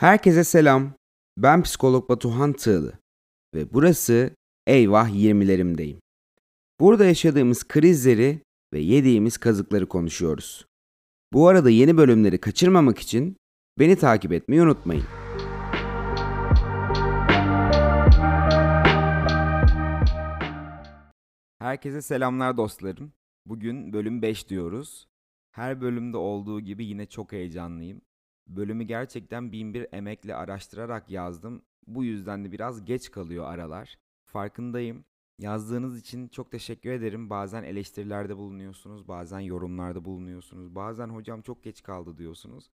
Herkese selam. Ben psikolog Batuhan Tığlı ve burası Eyvah 20'lerimdeyim. Burada yaşadığımız krizleri ve yediğimiz kazıkları konuşuyoruz. Bu arada yeni bölümleri kaçırmamak için beni takip etmeyi unutmayın. Herkese selamlar dostlarım. Bugün bölüm 5 diyoruz. Her bölümde olduğu gibi yine çok heyecanlıyım. Bölümü gerçekten bin bir emekle araştırarak yazdım. Bu yüzden de biraz geç kalıyor aralar. Farkındayım. Yazdığınız için çok teşekkür ederim. Bazen eleştirilerde bulunuyorsunuz, bazen yorumlarda bulunuyorsunuz, bazen hocam çok geç kaldı diyorsunuz.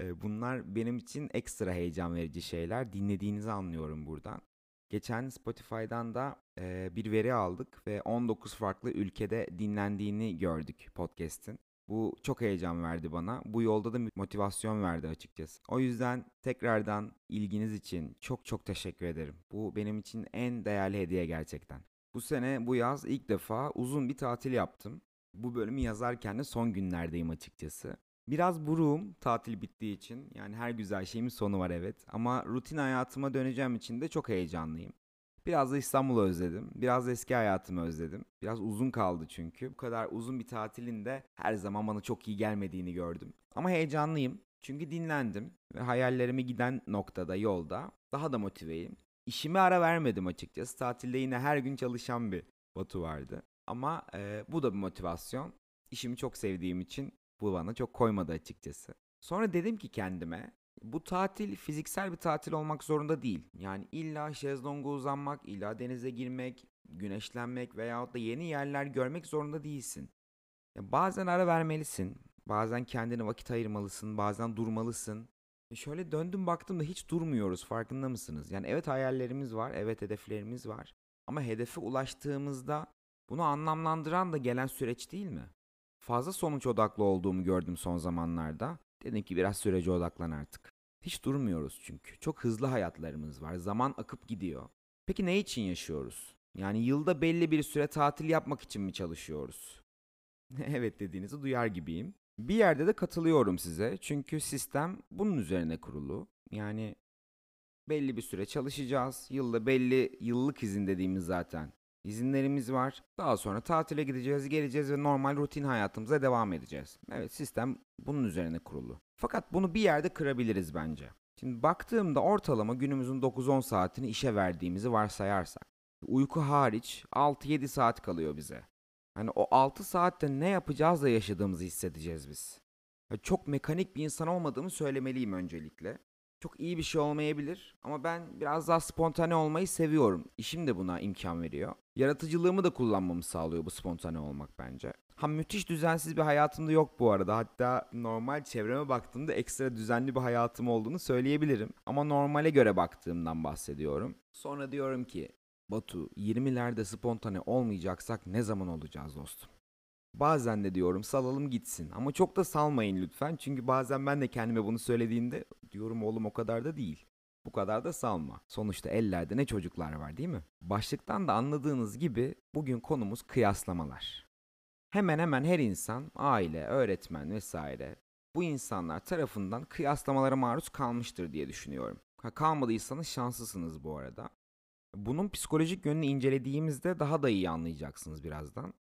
Bunlar benim için ekstra heyecan verici şeyler. Dinlediğinizi anlıyorum buradan. Geçen Spotify'dan da bir veri aldık ve 19 farklı ülkede dinlendiğini gördük podcast'in. Bu çok heyecan verdi bana. Bu yolda da motivasyon verdi açıkçası. O yüzden tekrardan ilginiz için çok çok teşekkür ederim. Bu benim için en değerli hediye gerçekten. Bu sene bu yaz ilk defa uzun bir tatil yaptım. Bu bölümü yazarken de son günlerdeyim açıkçası. Biraz buruğum tatil bittiği için. Yani her güzel şeyin sonu var evet. Ama rutin hayatıma döneceğim için de çok heyecanlıyım. Biraz da İstanbul'u özledim. Biraz da eski hayatımı özledim. Biraz uzun kaldı çünkü. Bu kadar uzun bir tatilin de her zaman bana çok iyi gelmediğini gördüm. Ama heyecanlıyım. Çünkü dinlendim ve hayallerime giden noktada, yolda daha da motiveyim. İşime ara vermedim açıkçası. Tatilde yine her gün çalışan bir Batu vardı. Ama e, bu da bir motivasyon. İşimi çok sevdiğim için bu bana çok koymadı açıkçası. Sonra dedim ki kendime bu tatil fiziksel bir tatil olmak zorunda değil. Yani illa şezlonga uzanmak, illa denize girmek, güneşlenmek veyahut da yeni yerler görmek zorunda değilsin. Bazen ara vermelisin. Bazen kendine vakit ayırmalısın, bazen durmalısın. E şöyle döndüm baktım da hiç durmuyoruz farkında mısınız? Yani evet hayallerimiz var, evet hedeflerimiz var. Ama hedefe ulaştığımızda bunu anlamlandıran da gelen süreç değil mi? Fazla sonuç odaklı olduğumu gördüm son zamanlarda. Dedim ki biraz sürece odaklan artık. Hiç durmuyoruz çünkü. Çok hızlı hayatlarımız var. Zaman akıp gidiyor. Peki ne için yaşıyoruz? Yani yılda belli bir süre tatil yapmak için mi çalışıyoruz? evet dediğinizi duyar gibiyim. Bir yerde de katılıyorum size. Çünkü sistem bunun üzerine kurulu. Yani belli bir süre çalışacağız. Yılda belli yıllık izin dediğimiz zaten İzinlerimiz var. Daha sonra tatile gideceğiz, geleceğiz ve normal rutin hayatımıza devam edeceğiz. Evet sistem bunun üzerine kurulu. Fakat bunu bir yerde kırabiliriz bence. Şimdi baktığımda ortalama günümüzün 9-10 saatini işe verdiğimizi varsayarsak. Uyku hariç 6-7 saat kalıyor bize. Hani o 6 saatte ne yapacağız da yaşadığımızı hissedeceğiz biz. Çok mekanik bir insan olmadığımı söylemeliyim öncelikle. Çok iyi bir şey olmayabilir ama ben biraz daha spontane olmayı seviyorum. İşim de buna imkan veriyor. Yaratıcılığımı da kullanmamı sağlıyor bu spontane olmak bence. Ha müthiş düzensiz bir hayatım da yok bu arada. Hatta normal çevreme baktığımda ekstra düzenli bir hayatım olduğunu söyleyebilirim. Ama normale göre baktığımdan bahsediyorum. Sonra diyorum ki Batu 20'lerde spontane olmayacaksak ne zaman olacağız dostum? Bazen de diyorum salalım gitsin ama çok da salmayın lütfen. Çünkü bazen ben de kendime bunu söylediğimde diyorum oğlum o kadar da değil. Bu kadar da salma. Sonuçta ellerde ne çocuklar var değil mi? Başlıktan da anladığınız gibi bugün konumuz kıyaslamalar. Hemen hemen her insan, aile, öğretmen vesaire bu insanlar tarafından kıyaslamalara maruz kalmıştır diye düşünüyorum. Ha, kalmadıysanız şanslısınız bu arada. Bunun psikolojik yönünü incelediğimizde daha da iyi anlayacaksınız birazdan.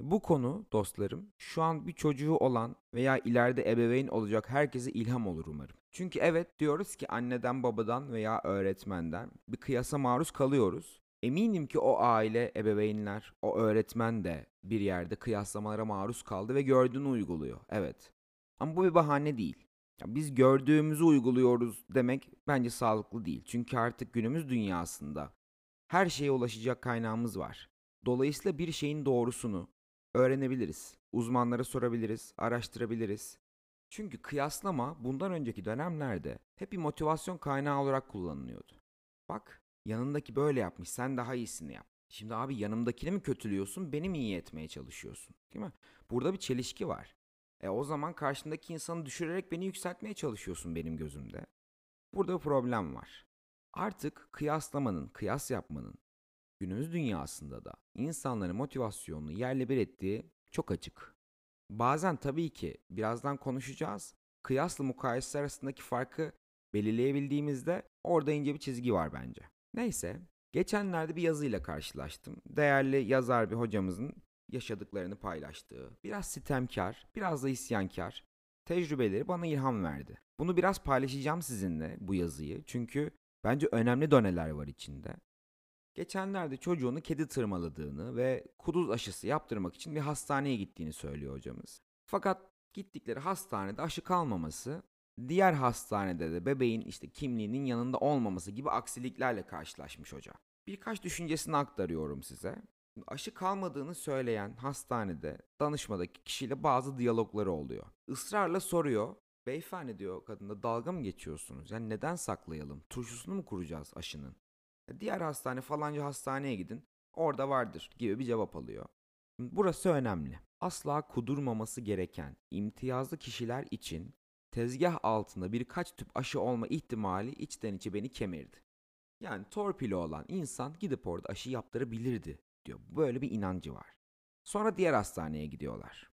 Bu konu dostlarım şu an bir çocuğu olan veya ileride ebeveyn olacak herkese ilham olur umarım. Çünkü evet diyoruz ki anneden babadan veya öğretmenden bir kıyasa maruz kalıyoruz. Eminim ki o aile, ebeveynler, o öğretmen de bir yerde kıyaslamalara maruz kaldı ve gördüğünü uyguluyor. Evet. Ama bu bir bahane değil. Ya biz gördüğümüzü uyguluyoruz demek bence sağlıklı değil. Çünkü artık günümüz dünyasında her şeye ulaşacak kaynağımız var. Dolayısıyla bir şeyin doğrusunu, öğrenebiliriz. Uzmanlara sorabiliriz, araştırabiliriz. Çünkü kıyaslama bundan önceki dönemlerde hep bir motivasyon kaynağı olarak kullanılıyordu. Bak yanındaki böyle yapmış sen daha iyisini yap. Şimdi abi yanımdakini mi kötülüyorsun beni mi iyi etmeye çalışıyorsun değil mi? Burada bir çelişki var. E o zaman karşındaki insanı düşürerek beni yükseltmeye çalışıyorsun benim gözümde. Burada bir problem var. Artık kıyaslamanın, kıyas yapmanın günümüz dünyasında da insanların motivasyonunu yerle bir ettiği çok açık. Bazen tabii ki birazdan konuşacağız. Kıyasla mukayese arasındaki farkı belirleyebildiğimizde orada ince bir çizgi var bence. Neyse, geçenlerde bir yazıyla karşılaştım. Değerli yazar bir hocamızın yaşadıklarını paylaştığı, biraz sitemkar, biraz da isyankar tecrübeleri bana ilham verdi. Bunu biraz paylaşacağım sizinle bu yazıyı çünkü bence önemli doneler var içinde. Geçenlerde çocuğunu kedi tırmaladığını ve kuduz aşısı yaptırmak için bir hastaneye gittiğini söylüyor hocamız. Fakat gittikleri hastanede aşı kalmaması, diğer hastanede de bebeğin işte kimliğinin yanında olmaması gibi aksiliklerle karşılaşmış hoca. Birkaç düşüncesini aktarıyorum size. Aşı kalmadığını söyleyen hastanede danışmadaki kişiyle bazı diyalogları oluyor. Israrla soruyor. Beyefendi diyor kadında dalga mı geçiyorsunuz? Yani neden saklayalım? Turşusunu mu kuracağız aşının? Diğer hastane falanca hastaneye gidin. Orada vardır gibi bir cevap alıyor. Burası önemli. Asla kudurmaması gereken imtiyazlı kişiler için tezgah altında birkaç tüp aşı olma ihtimali içten içe beni kemirdi. Yani torpili olan insan gidip orada aşı yaptırabilirdi diyor. Böyle bir inancı var. Sonra diğer hastaneye gidiyorlar.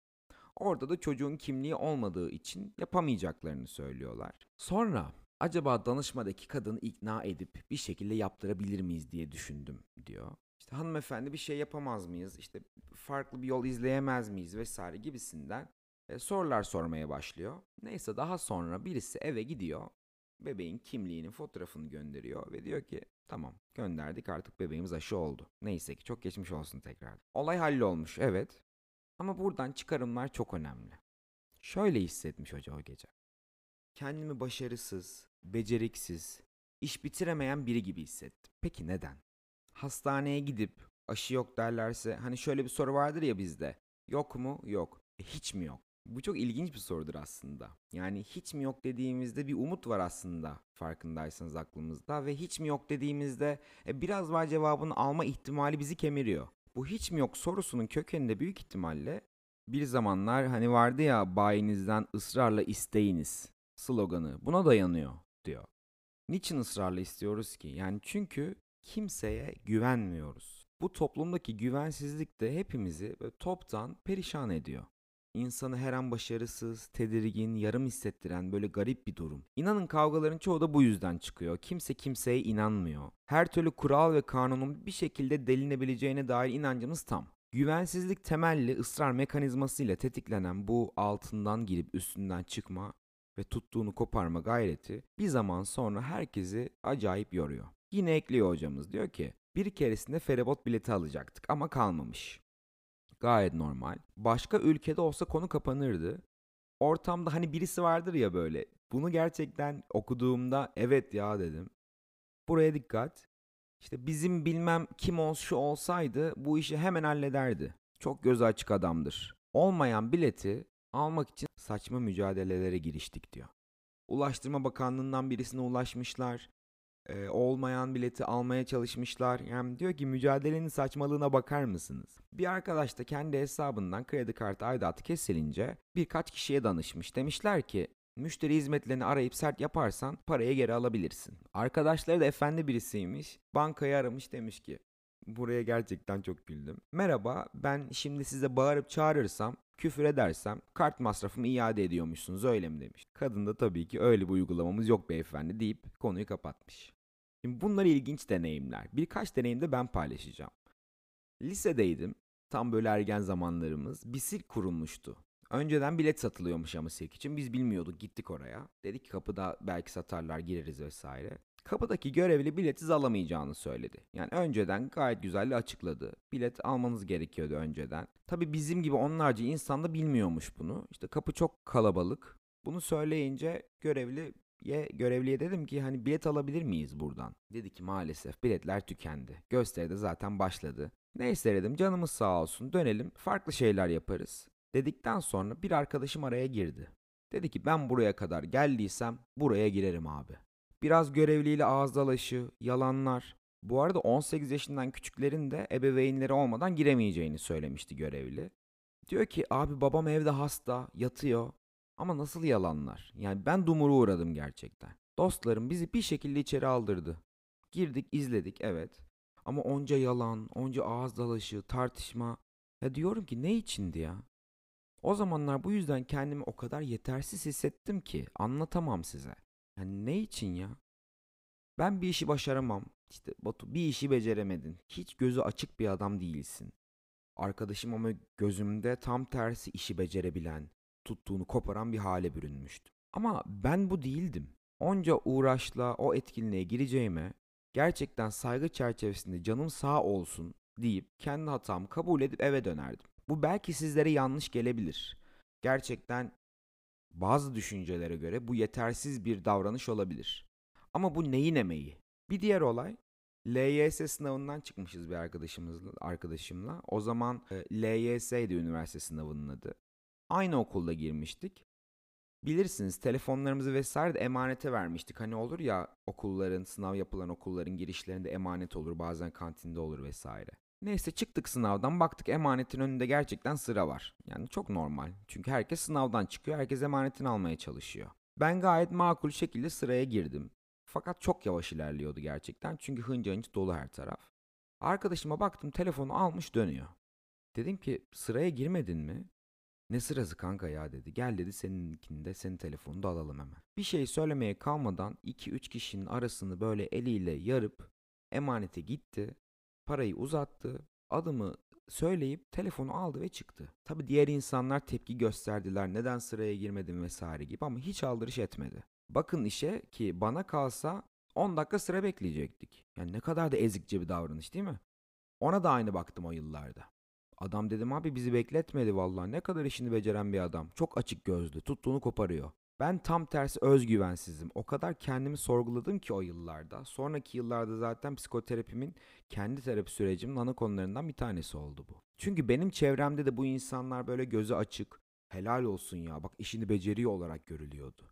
Orada da çocuğun kimliği olmadığı için yapamayacaklarını söylüyorlar. Sonra acaba danışmadaki kadını ikna edip bir şekilde yaptırabilir miyiz diye düşündüm diyor. İşte hanımefendi bir şey yapamaz mıyız? İşte farklı bir yol izleyemez miyiz vesaire gibisinden e, sorular sormaya başlıyor. Neyse daha sonra birisi eve gidiyor. Bebeğin kimliğinin fotoğrafını gönderiyor ve diyor ki tamam gönderdik artık bebeğimiz aşı oldu. Neyse ki çok geçmiş olsun tekrar. Olay hallolmuş evet. Ama buradan çıkarımlar çok önemli. Şöyle hissetmiş hoca o gece. Kendimi başarısız, beceriksiz, iş bitiremeyen biri gibi hissettim. Peki neden? Hastaneye gidip aşı yok derlerse hani şöyle bir soru vardır ya bizde. Yok mu? Yok. E, hiç mi yok? Bu çok ilginç bir sorudur aslında. Yani hiç mi yok dediğimizde bir umut var aslında farkındaysanız aklımızda ve hiç mi yok dediğimizde e, biraz var cevabını alma ihtimali bizi kemiriyor. Bu hiç mi yok sorusunun kökeninde büyük ihtimalle bir zamanlar hani vardı ya bayinizden ısrarla isteyiniz sloganı buna dayanıyor diyor. Niçin ısrarla istiyoruz ki? Yani çünkü kimseye güvenmiyoruz. Bu toplumdaki güvensizlik de hepimizi toptan perişan ediyor. İnsanı her an başarısız, tedirgin, yarım hissettiren böyle garip bir durum. İnanın kavgaların çoğu da bu yüzden çıkıyor. Kimse kimseye inanmıyor. Her türlü kural ve kanunun bir şekilde delinebileceğine dair inancımız tam. Güvensizlik temelli ısrar mekanizmasıyla tetiklenen bu altından girip üstünden çıkma ve tuttuğunu koparma gayreti bir zaman sonra herkesi acayip yoruyor. Yine ekliyor hocamız diyor ki bir keresinde feribot bileti alacaktık ama kalmamış. Gayet normal. Başka ülkede olsa konu kapanırdı. Ortamda hani birisi vardır ya böyle. Bunu gerçekten okuduğumda evet ya dedim. Buraya dikkat. İşte bizim bilmem kim ol olsaydı bu işi hemen hallederdi. Çok göz açık adamdır. Olmayan bileti almak için saçma mücadelelere giriştik diyor. Ulaştırma Bakanlığı'ndan birisine ulaşmışlar e, olmayan bileti almaya çalışmışlar. Yani diyor ki mücadelenin saçmalığına bakar mısınız? Bir arkadaş da kendi hesabından kredi kartı aidatı kesilince birkaç kişiye danışmış. Demişler ki müşteri hizmetlerini arayıp sert yaparsan parayı geri alabilirsin. Arkadaşları da efendi birisiymiş. Bankayı aramış demiş ki Buraya gerçekten çok güldüm. Merhaba ben şimdi size bağırıp çağırırsam küfür edersem kart masrafımı iade ediyormuşsunuz öyle mi demiş. Kadın da tabii ki öyle bir uygulamamız yok beyefendi deyip konuyu kapatmış. Şimdi bunlar ilginç deneyimler. Birkaç deneyim de ben paylaşacağım. Lisedeydim. Tam böyle ergen zamanlarımız. Bir sirk kurulmuştu. Önceden bilet satılıyormuş ama sirk için. Biz bilmiyorduk gittik oraya. Dedik ki kapıda belki satarlar gireriz vesaire. Kapıdaki görevli bileti alamayacağını söyledi. Yani önceden gayet güzel açıkladı. Bilet almanız gerekiyordu önceden. Tabi bizim gibi onlarca insan da bilmiyormuş bunu. İşte kapı çok kalabalık. Bunu söyleyince görevli ye, görevliye dedim ki hani bilet alabilir miyiz buradan? Dedi ki maalesef biletler tükendi. Gösteri de zaten başladı. Neyse dedim canımız sağ olsun dönelim farklı şeyler yaparız. Dedikten sonra bir arkadaşım araya girdi. Dedi ki ben buraya kadar geldiysem buraya girerim abi. Biraz görevliyle ağız dalaşı, yalanlar. Bu arada 18 yaşından küçüklerin de ebeveynleri olmadan giremeyeceğini söylemişti görevli. Diyor ki abi babam evde hasta, yatıyor. Ama nasıl yalanlar? Yani ben dumuru uğradım gerçekten. Dostlarım bizi bir şekilde içeri aldırdı. Girdik, izledik evet. Ama onca yalan, onca ağız dalaşı, tartışma. Ya diyorum ki ne içindi ya? O zamanlar bu yüzden kendimi o kadar yetersiz hissettim ki anlatamam size. Hani ne için ya? Ben bir işi başaramam. İşte Batu bir işi beceremedin. Hiç gözü açık bir adam değilsin. Arkadaşım ama gözümde tam tersi işi becerebilen, tuttuğunu koparan bir hale bürünmüştü. Ama ben bu değildim. Onca uğraşla o etkinliğe gireceğime gerçekten saygı çerçevesinde canım sağ olsun deyip kendi hatamı kabul edip eve dönerdim. Bu belki sizlere yanlış gelebilir. Gerçekten bazı düşüncelere göre bu yetersiz bir davranış olabilir. Ama bu neyin emeği? Bir diğer olay LYS sınavından çıkmışız bir arkadaşımızla, arkadaşımla. O zaman e, LYS'ydi üniversite sınavının adı. Aynı okulda girmiştik. Bilirsiniz telefonlarımızı vesaire de emanete vermiştik. Hani olur ya okulların, sınav yapılan okulların girişlerinde emanet olur, bazen kantinde olur vesaire. Neyse çıktık sınavdan baktık emanetin önünde gerçekten sıra var. Yani çok normal. Çünkü herkes sınavdan çıkıyor, herkes emanetini almaya çalışıyor. Ben gayet makul şekilde sıraya girdim. Fakat çok yavaş ilerliyordu gerçekten. Çünkü hınca hınç dolu her taraf. Arkadaşıma baktım telefonu almış dönüyor. Dedim ki sıraya girmedin mi? Ne sırası kanka ya dedi. Gel dedi seninkinde senin telefonunu da alalım hemen. Bir şey söylemeye kalmadan 2-3 kişinin arasını böyle eliyle yarıp emanete gitti. Parayı uzattı. Adımı söyleyip telefonu aldı ve çıktı. Tabi diğer insanlar tepki gösterdiler. Neden sıraya girmedin vesaire gibi ama hiç aldırış etmedi. Bakın işe ki bana kalsa 10 dakika sıra bekleyecektik. Yani ne kadar da ezikçe bir davranış değil mi? Ona da aynı baktım o yıllarda. Adam dedim abi bizi bekletmedi vallahi. Ne kadar işini beceren bir adam. Çok açık gözlü. Tuttuğunu koparıyor. Ben tam tersi özgüvensizim. O kadar kendimi sorguladım ki o yıllarda. Sonraki yıllarda zaten psikoterapimin kendi terapi sürecimin ana konularından bir tanesi oldu bu. Çünkü benim çevremde de bu insanlar böyle gözü açık, helal olsun ya bak işini beceriyor olarak görülüyordu.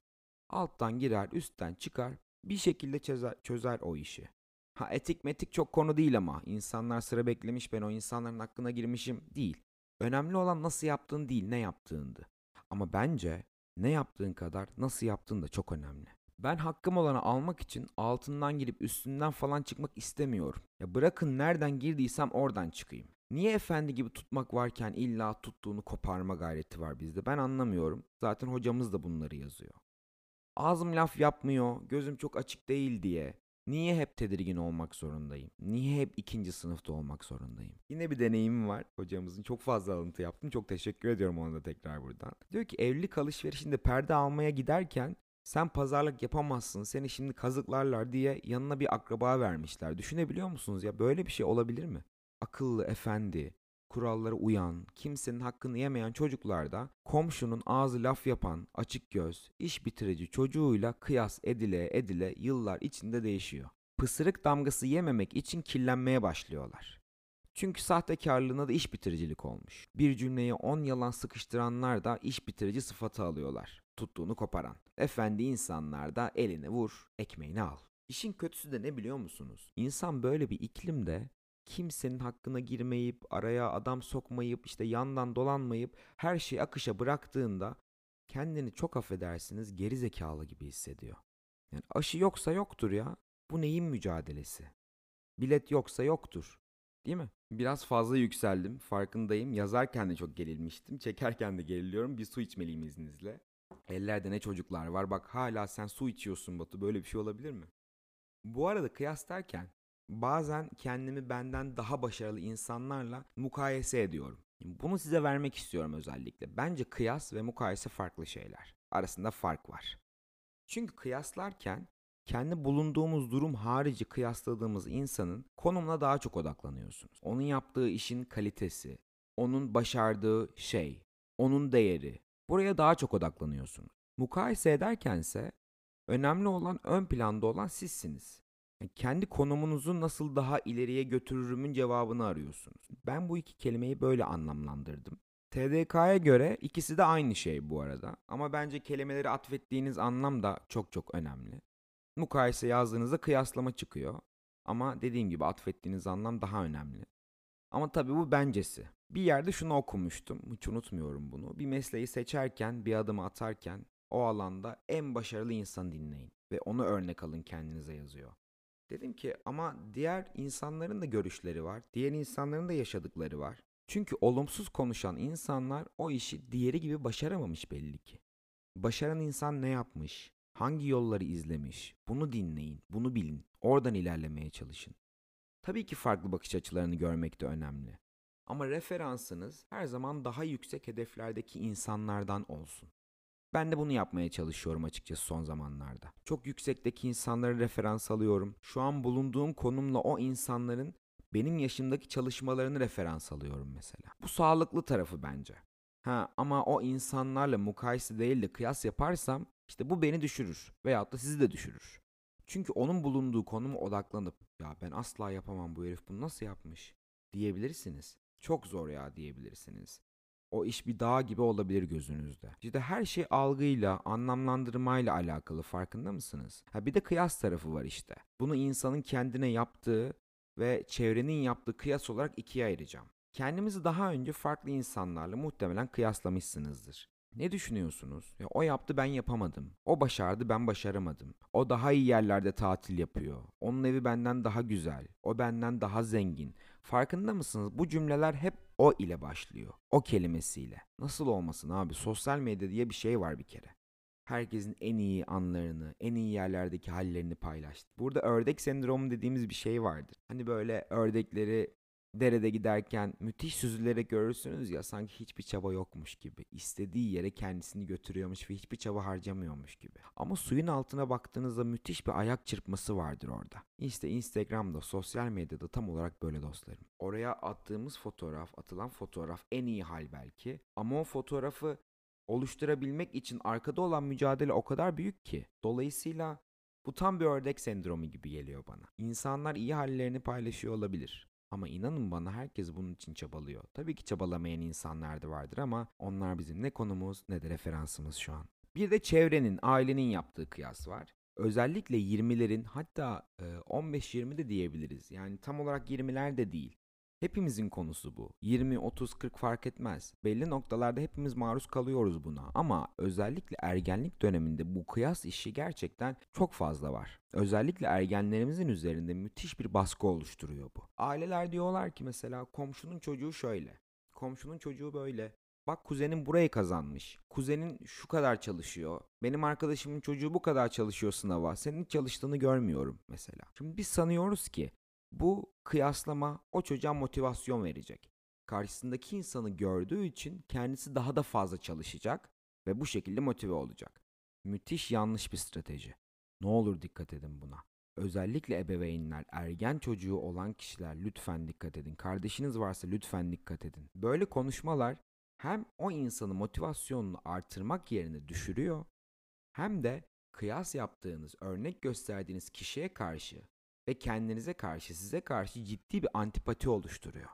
Alttan girer, üstten çıkar, bir şekilde çözer, çözer o işi. Ha etik metik çok konu değil ama insanlar sıra beklemiş ben o insanların hakkına girmişim değil. Önemli olan nasıl yaptığın değil ne yaptığındı. Ama bence ne yaptığın kadar nasıl yaptığın da çok önemli. Ben hakkım olanı almak için altından girip üstünden falan çıkmak istemiyorum. Ya bırakın nereden girdiysem oradan çıkayım. Niye efendi gibi tutmak varken illa tuttuğunu koparma gayreti var bizde? Ben anlamıyorum. Zaten hocamız da bunları yazıyor. Ağzım laf yapmıyor, gözüm çok açık değil diye. Niye hep tedirgin olmak zorundayım? Niye hep ikinci sınıfta olmak zorundayım? Yine bir deneyimim var. Hocamızın çok fazla alıntı yaptım. Çok teşekkür ediyorum ona da tekrar buradan. Diyor ki evlilik alışverişinde perde almaya giderken sen pazarlık yapamazsın seni şimdi kazıklarlar diye yanına bir akraba vermişler. Düşünebiliyor musunuz ya böyle bir şey olabilir mi? Akıllı, efendi, kurallara uyan, kimsenin hakkını yemeyen çocuklarda komşunun ağzı laf yapan, açık göz, iş bitirici çocuğuyla kıyas edile edile yıllar içinde değişiyor. Pısırık damgası yememek için kirlenmeye başlıyorlar. Çünkü sahtekarlığına da iş bitiricilik olmuş. Bir cümleye on yalan sıkıştıranlar da iş bitirici sıfatı alıyorlar. Tuttuğunu koparan. Efendi insanlar da elini vur, ekmeğini al. İşin kötüsü de ne biliyor musunuz? İnsan böyle bir iklimde kimsenin hakkına girmeyip, araya adam sokmayıp, işte yandan dolanmayıp her şeyi akışa bıraktığında kendini çok affedersiniz geri zekalı gibi hissediyor. Yani aşı yoksa yoktur ya. Bu neyin mücadelesi? Bilet yoksa yoktur. Değil mi? Biraz fazla yükseldim. Farkındayım. Yazarken de çok gerilmiştim. Çekerken de geriliyorum. Bir su içmeliyim izninizle. Ellerde ne çocuklar var. Bak hala sen su içiyorsun Batu. Böyle bir şey olabilir mi? Bu arada kıyas derken bazen kendimi benden daha başarılı insanlarla mukayese ediyorum. Bunu size vermek istiyorum özellikle. Bence kıyas ve mukayese farklı şeyler. Arasında fark var. Çünkü kıyaslarken kendi bulunduğumuz durum harici kıyasladığımız insanın konumuna daha çok odaklanıyorsunuz. Onun yaptığı işin kalitesi, onun başardığı şey, onun değeri. Buraya daha çok odaklanıyorsunuz. Mukayese ederkense önemli olan ön planda olan sizsiniz. Yani kendi konumunuzu nasıl daha ileriye götürürümün cevabını arıyorsunuz. Ben bu iki kelimeyi böyle anlamlandırdım. TDK'ya göre ikisi de aynı şey bu arada. Ama bence kelimeleri atfettiğiniz anlam da çok çok önemli. Mukayese yazdığınızda kıyaslama çıkıyor. Ama dediğim gibi atfettiğiniz anlam daha önemli. Ama tabii bu bencesi. Bir yerde şunu okumuştum. Hiç unutmuyorum bunu. Bir mesleği seçerken, bir adımı atarken o alanda en başarılı insan dinleyin ve onu örnek alın kendinize yazıyor. Dedim ki ama diğer insanların da görüşleri var. Diğer insanların da yaşadıkları var. Çünkü olumsuz konuşan insanlar o işi diğeri gibi başaramamış belli ki. Başaran insan ne yapmış? Hangi yolları izlemiş? Bunu dinleyin, bunu bilin. Oradan ilerlemeye çalışın. Tabii ki farklı bakış açılarını görmek de önemli. Ama referansınız her zaman daha yüksek hedeflerdeki insanlardan olsun. Ben de bunu yapmaya çalışıyorum açıkçası son zamanlarda. Çok yüksekteki insanları referans alıyorum. Şu an bulunduğum konumla o insanların benim yaşımdaki çalışmalarını referans alıyorum mesela. Bu sağlıklı tarafı bence. Ha ama o insanlarla mukayese değil de kıyas yaparsam işte bu beni düşürür veyahut da sizi de düşürür. Çünkü onun bulunduğu konuma odaklanıp ya ben asla yapamam bu herif bunu nasıl yapmış diyebilirsiniz. Çok zor ya diyebilirsiniz. O iş bir dağ gibi olabilir gözünüzde. İşte her şey algıyla, anlamlandırmayla alakalı farkında mısınız? Ha bir de kıyas tarafı var işte. Bunu insanın kendine yaptığı ve çevrenin yaptığı kıyas olarak ikiye ayıracağım. Kendimizi daha önce farklı insanlarla muhtemelen kıyaslamışsınızdır. Ne düşünüyorsunuz? Ya o yaptı ben yapamadım. O başardı ben başaramadım. O daha iyi yerlerde tatil yapıyor. Onun evi benden daha güzel. O benden daha zengin. Farkında mısınız? Bu cümleler hep o ile başlıyor. O kelimesiyle. Nasıl olmasın abi? Sosyal medya diye bir şey var bir kere. Herkesin en iyi anlarını, en iyi yerlerdeki hallerini paylaştı. Burada ördek sendromu dediğimiz bir şey vardır. Hani böyle ördekleri derede giderken müthiş süzülerek görürsünüz ya sanki hiçbir çaba yokmuş gibi. istediği yere kendisini götürüyormuş ve hiçbir çaba harcamıyormuş gibi. Ama suyun altına baktığınızda müthiş bir ayak çırpması vardır orada. İşte Instagram'da, sosyal medyada tam olarak böyle dostlarım. Oraya attığımız fotoğraf, atılan fotoğraf en iyi hal belki. Ama o fotoğrafı oluşturabilmek için arkada olan mücadele o kadar büyük ki. Dolayısıyla bu tam bir ördek sendromu gibi geliyor bana. İnsanlar iyi hallerini paylaşıyor olabilir. Ama inanın bana herkes bunun için çabalıyor. Tabii ki çabalamayan insanlar da vardır ama onlar bizim ne konumuz ne de referansımız şu an. Bir de çevrenin, ailenin yaptığı kıyas var. Özellikle 20'lerin hatta 15-20 de diyebiliriz. Yani tam olarak 20'ler de değil. Hepimizin konusu bu. 20, 30, 40 fark etmez. Belli noktalarda hepimiz maruz kalıyoruz buna. Ama özellikle ergenlik döneminde bu kıyas işi gerçekten çok fazla var. Özellikle ergenlerimizin üzerinde müthiş bir baskı oluşturuyor bu. Aileler diyorlar ki mesela komşunun çocuğu şöyle. Komşunun çocuğu böyle. Bak kuzenin burayı kazanmış. Kuzenin şu kadar çalışıyor. Benim arkadaşımın çocuğu bu kadar çalışıyor sınava. Senin çalıştığını görmüyorum mesela. Şimdi biz sanıyoruz ki bu kıyaslama o çocuğa motivasyon verecek. Karşısındaki insanı gördüğü için kendisi daha da fazla çalışacak ve bu şekilde motive olacak. Müthiş yanlış bir strateji. Ne olur dikkat edin buna. Özellikle ebeveynler, ergen çocuğu olan kişiler lütfen dikkat edin. Kardeşiniz varsa lütfen dikkat edin. Böyle konuşmalar hem o insanın motivasyonunu artırmak yerine düşürüyor hem de kıyas yaptığınız, örnek gösterdiğiniz kişiye karşı ve kendinize karşı, size karşı ciddi bir antipati oluşturuyor.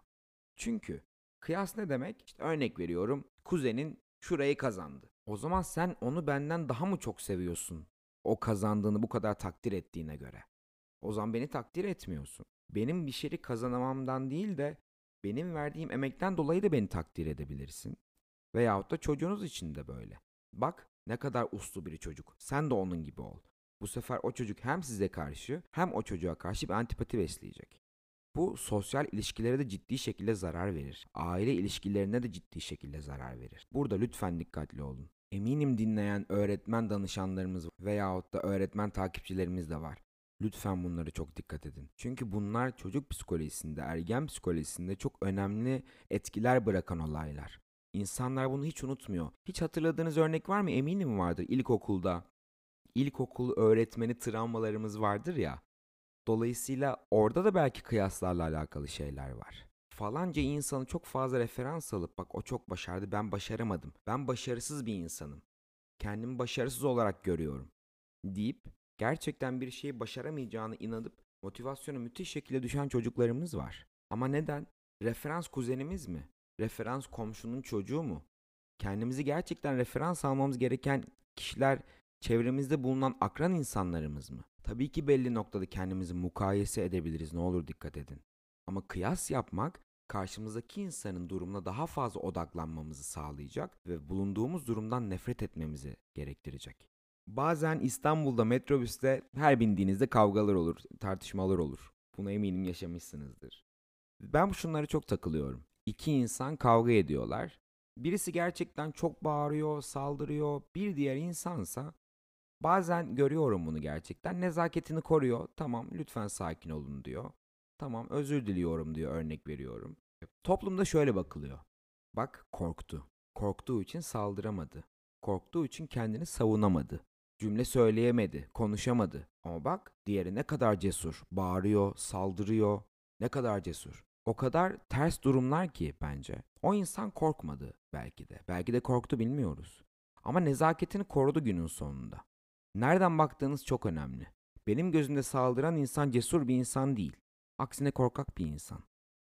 Çünkü kıyas ne demek? İşte örnek veriyorum. Kuzenin şurayı kazandı. O zaman sen onu benden daha mı çok seviyorsun? O kazandığını bu kadar takdir ettiğine göre. O zaman beni takdir etmiyorsun. Benim bir şeyi kazanamamdan değil de benim verdiğim emekten dolayı da beni takdir edebilirsin. Veyahut da çocuğunuz için de böyle. Bak ne kadar uslu bir çocuk. Sen de onun gibi ol. Bu sefer o çocuk hem size karşı hem o çocuğa karşı bir antipati besleyecek. Bu sosyal ilişkilere de ciddi şekilde zarar verir. Aile ilişkilerine de ciddi şekilde zarar verir. Burada lütfen dikkatli olun. Eminim dinleyen öğretmen danışanlarımız veyahut da öğretmen takipçilerimiz de var. Lütfen bunları çok dikkat edin. Çünkü bunlar çocuk psikolojisinde, ergen psikolojisinde çok önemli etkiler bırakan olaylar. İnsanlar bunu hiç unutmuyor. Hiç hatırladığınız örnek var mı? Eminim vardır. İlkokulda ilkokul öğretmeni travmalarımız vardır ya. Dolayısıyla orada da belki kıyaslarla alakalı şeyler var. Falanca insanı çok fazla referans alıp bak o çok başardı ben başaramadım. Ben başarısız bir insanım. Kendimi başarısız olarak görüyorum deyip gerçekten bir şeyi başaramayacağını inanıp motivasyonu müthiş şekilde düşen çocuklarımız var. Ama neden? Referans kuzenimiz mi? Referans komşunun çocuğu mu? Kendimizi gerçekten referans almamız gereken kişiler Çevremizde bulunan akran insanlarımız mı? Tabii ki belli noktada kendimizi mukayese edebiliriz ne olur dikkat edin. Ama kıyas yapmak karşımızdaki insanın durumuna daha fazla odaklanmamızı sağlayacak ve bulunduğumuz durumdan nefret etmemizi gerektirecek. Bazen İstanbul'da metrobüste her bindiğinizde kavgalar olur, tartışmalar olur. Buna eminim yaşamışsınızdır. Ben şunları çok takılıyorum. İki insan kavga ediyorlar. Birisi gerçekten çok bağırıyor, saldırıyor. Bir diğer insansa Bazen görüyorum bunu gerçekten. Nezaketini koruyor. Tamam lütfen sakin olun diyor. Tamam özür diliyorum diyor örnek veriyorum. Toplumda şöyle bakılıyor. Bak korktu. Korktuğu için saldıramadı. Korktuğu için kendini savunamadı. Cümle söyleyemedi, konuşamadı. Ama bak diğeri ne kadar cesur. Bağırıyor, saldırıyor. Ne kadar cesur. O kadar ters durumlar ki bence. O insan korkmadı belki de. Belki de korktu bilmiyoruz. Ama nezaketini korudu günün sonunda. Nereden baktığınız çok önemli. Benim gözümde saldıran insan cesur bir insan değil. Aksine korkak bir insan.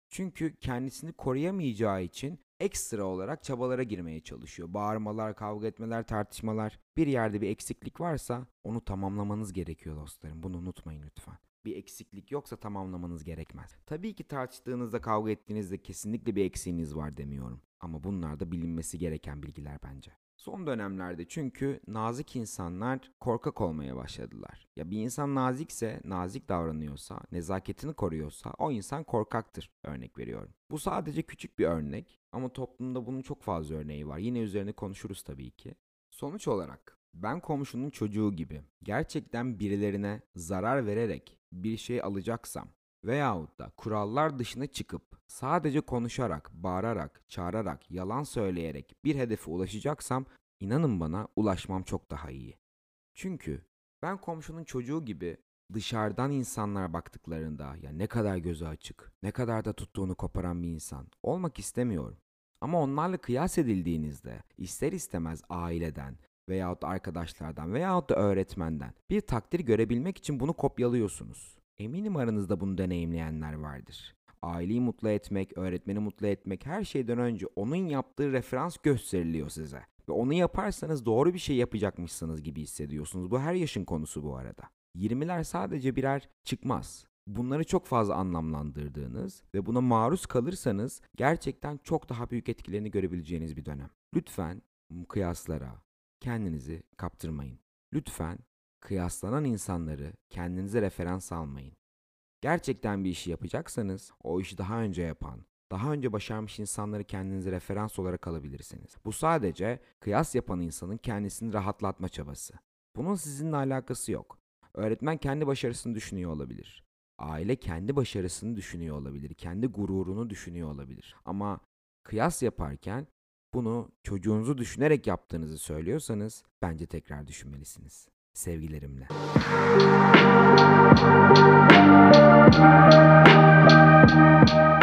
Çünkü kendisini koruyamayacağı için ekstra olarak çabalara girmeye çalışıyor. Bağırmalar, kavga etmeler, tartışmalar. Bir yerde bir eksiklik varsa onu tamamlamanız gerekiyor dostlarım. Bunu unutmayın lütfen. Bir eksiklik yoksa tamamlamanız gerekmez. Tabii ki tartıştığınızda, kavga ettiğinizde kesinlikle bir eksiğiniz var demiyorum. Ama bunlar da bilinmesi gereken bilgiler bence. Son dönemlerde çünkü nazik insanlar korkak olmaya başladılar. Ya bir insan nazikse, nazik davranıyorsa, nezaketini koruyorsa o insan korkaktır örnek veriyorum. Bu sadece küçük bir örnek ama toplumda bunun çok fazla örneği var. Yine üzerine konuşuruz tabii ki. Sonuç olarak ben komşunun çocuğu gibi gerçekten birilerine zarar vererek bir şey alacaksam veyahut da kurallar dışına çıkıp sadece konuşarak, bağırarak, çağırarak, yalan söyleyerek bir hedefe ulaşacaksam inanın bana ulaşmam çok daha iyi. Çünkü ben komşunun çocuğu gibi dışarıdan insanlar baktıklarında ya ne kadar gözü açık, ne kadar da tuttuğunu koparan bir insan olmak istemiyorum. Ama onlarla kıyas edildiğinizde ister istemez aileden veyahut da arkadaşlardan veyahut da öğretmenden bir takdir görebilmek için bunu kopyalıyorsunuz. Eminim aranızda bunu deneyimleyenler vardır. Aileyi mutlu etmek, öğretmeni mutlu etmek her şeyden önce onun yaptığı referans gösteriliyor size. Ve onu yaparsanız doğru bir şey yapacakmışsınız gibi hissediyorsunuz. Bu her yaşın konusu bu arada. 20'ler sadece birer çıkmaz. Bunları çok fazla anlamlandırdığınız ve buna maruz kalırsanız gerçekten çok daha büyük etkilerini görebileceğiniz bir dönem. Lütfen kıyaslara kendinizi kaptırmayın. Lütfen kıyaslanan insanları kendinize referans almayın. Gerçekten bir işi yapacaksanız o işi daha önce yapan, daha önce başarmış insanları kendinize referans olarak alabilirsiniz. Bu sadece kıyas yapan insanın kendisini rahatlatma çabası. Bunun sizinle alakası yok. Öğretmen kendi başarısını düşünüyor olabilir. Aile kendi başarısını düşünüyor olabilir. Kendi gururunu düşünüyor olabilir. Ama kıyas yaparken bunu çocuğunuzu düşünerek yaptığınızı söylüyorsanız bence tekrar düşünmelisiniz. Sevgilerimle. Müzik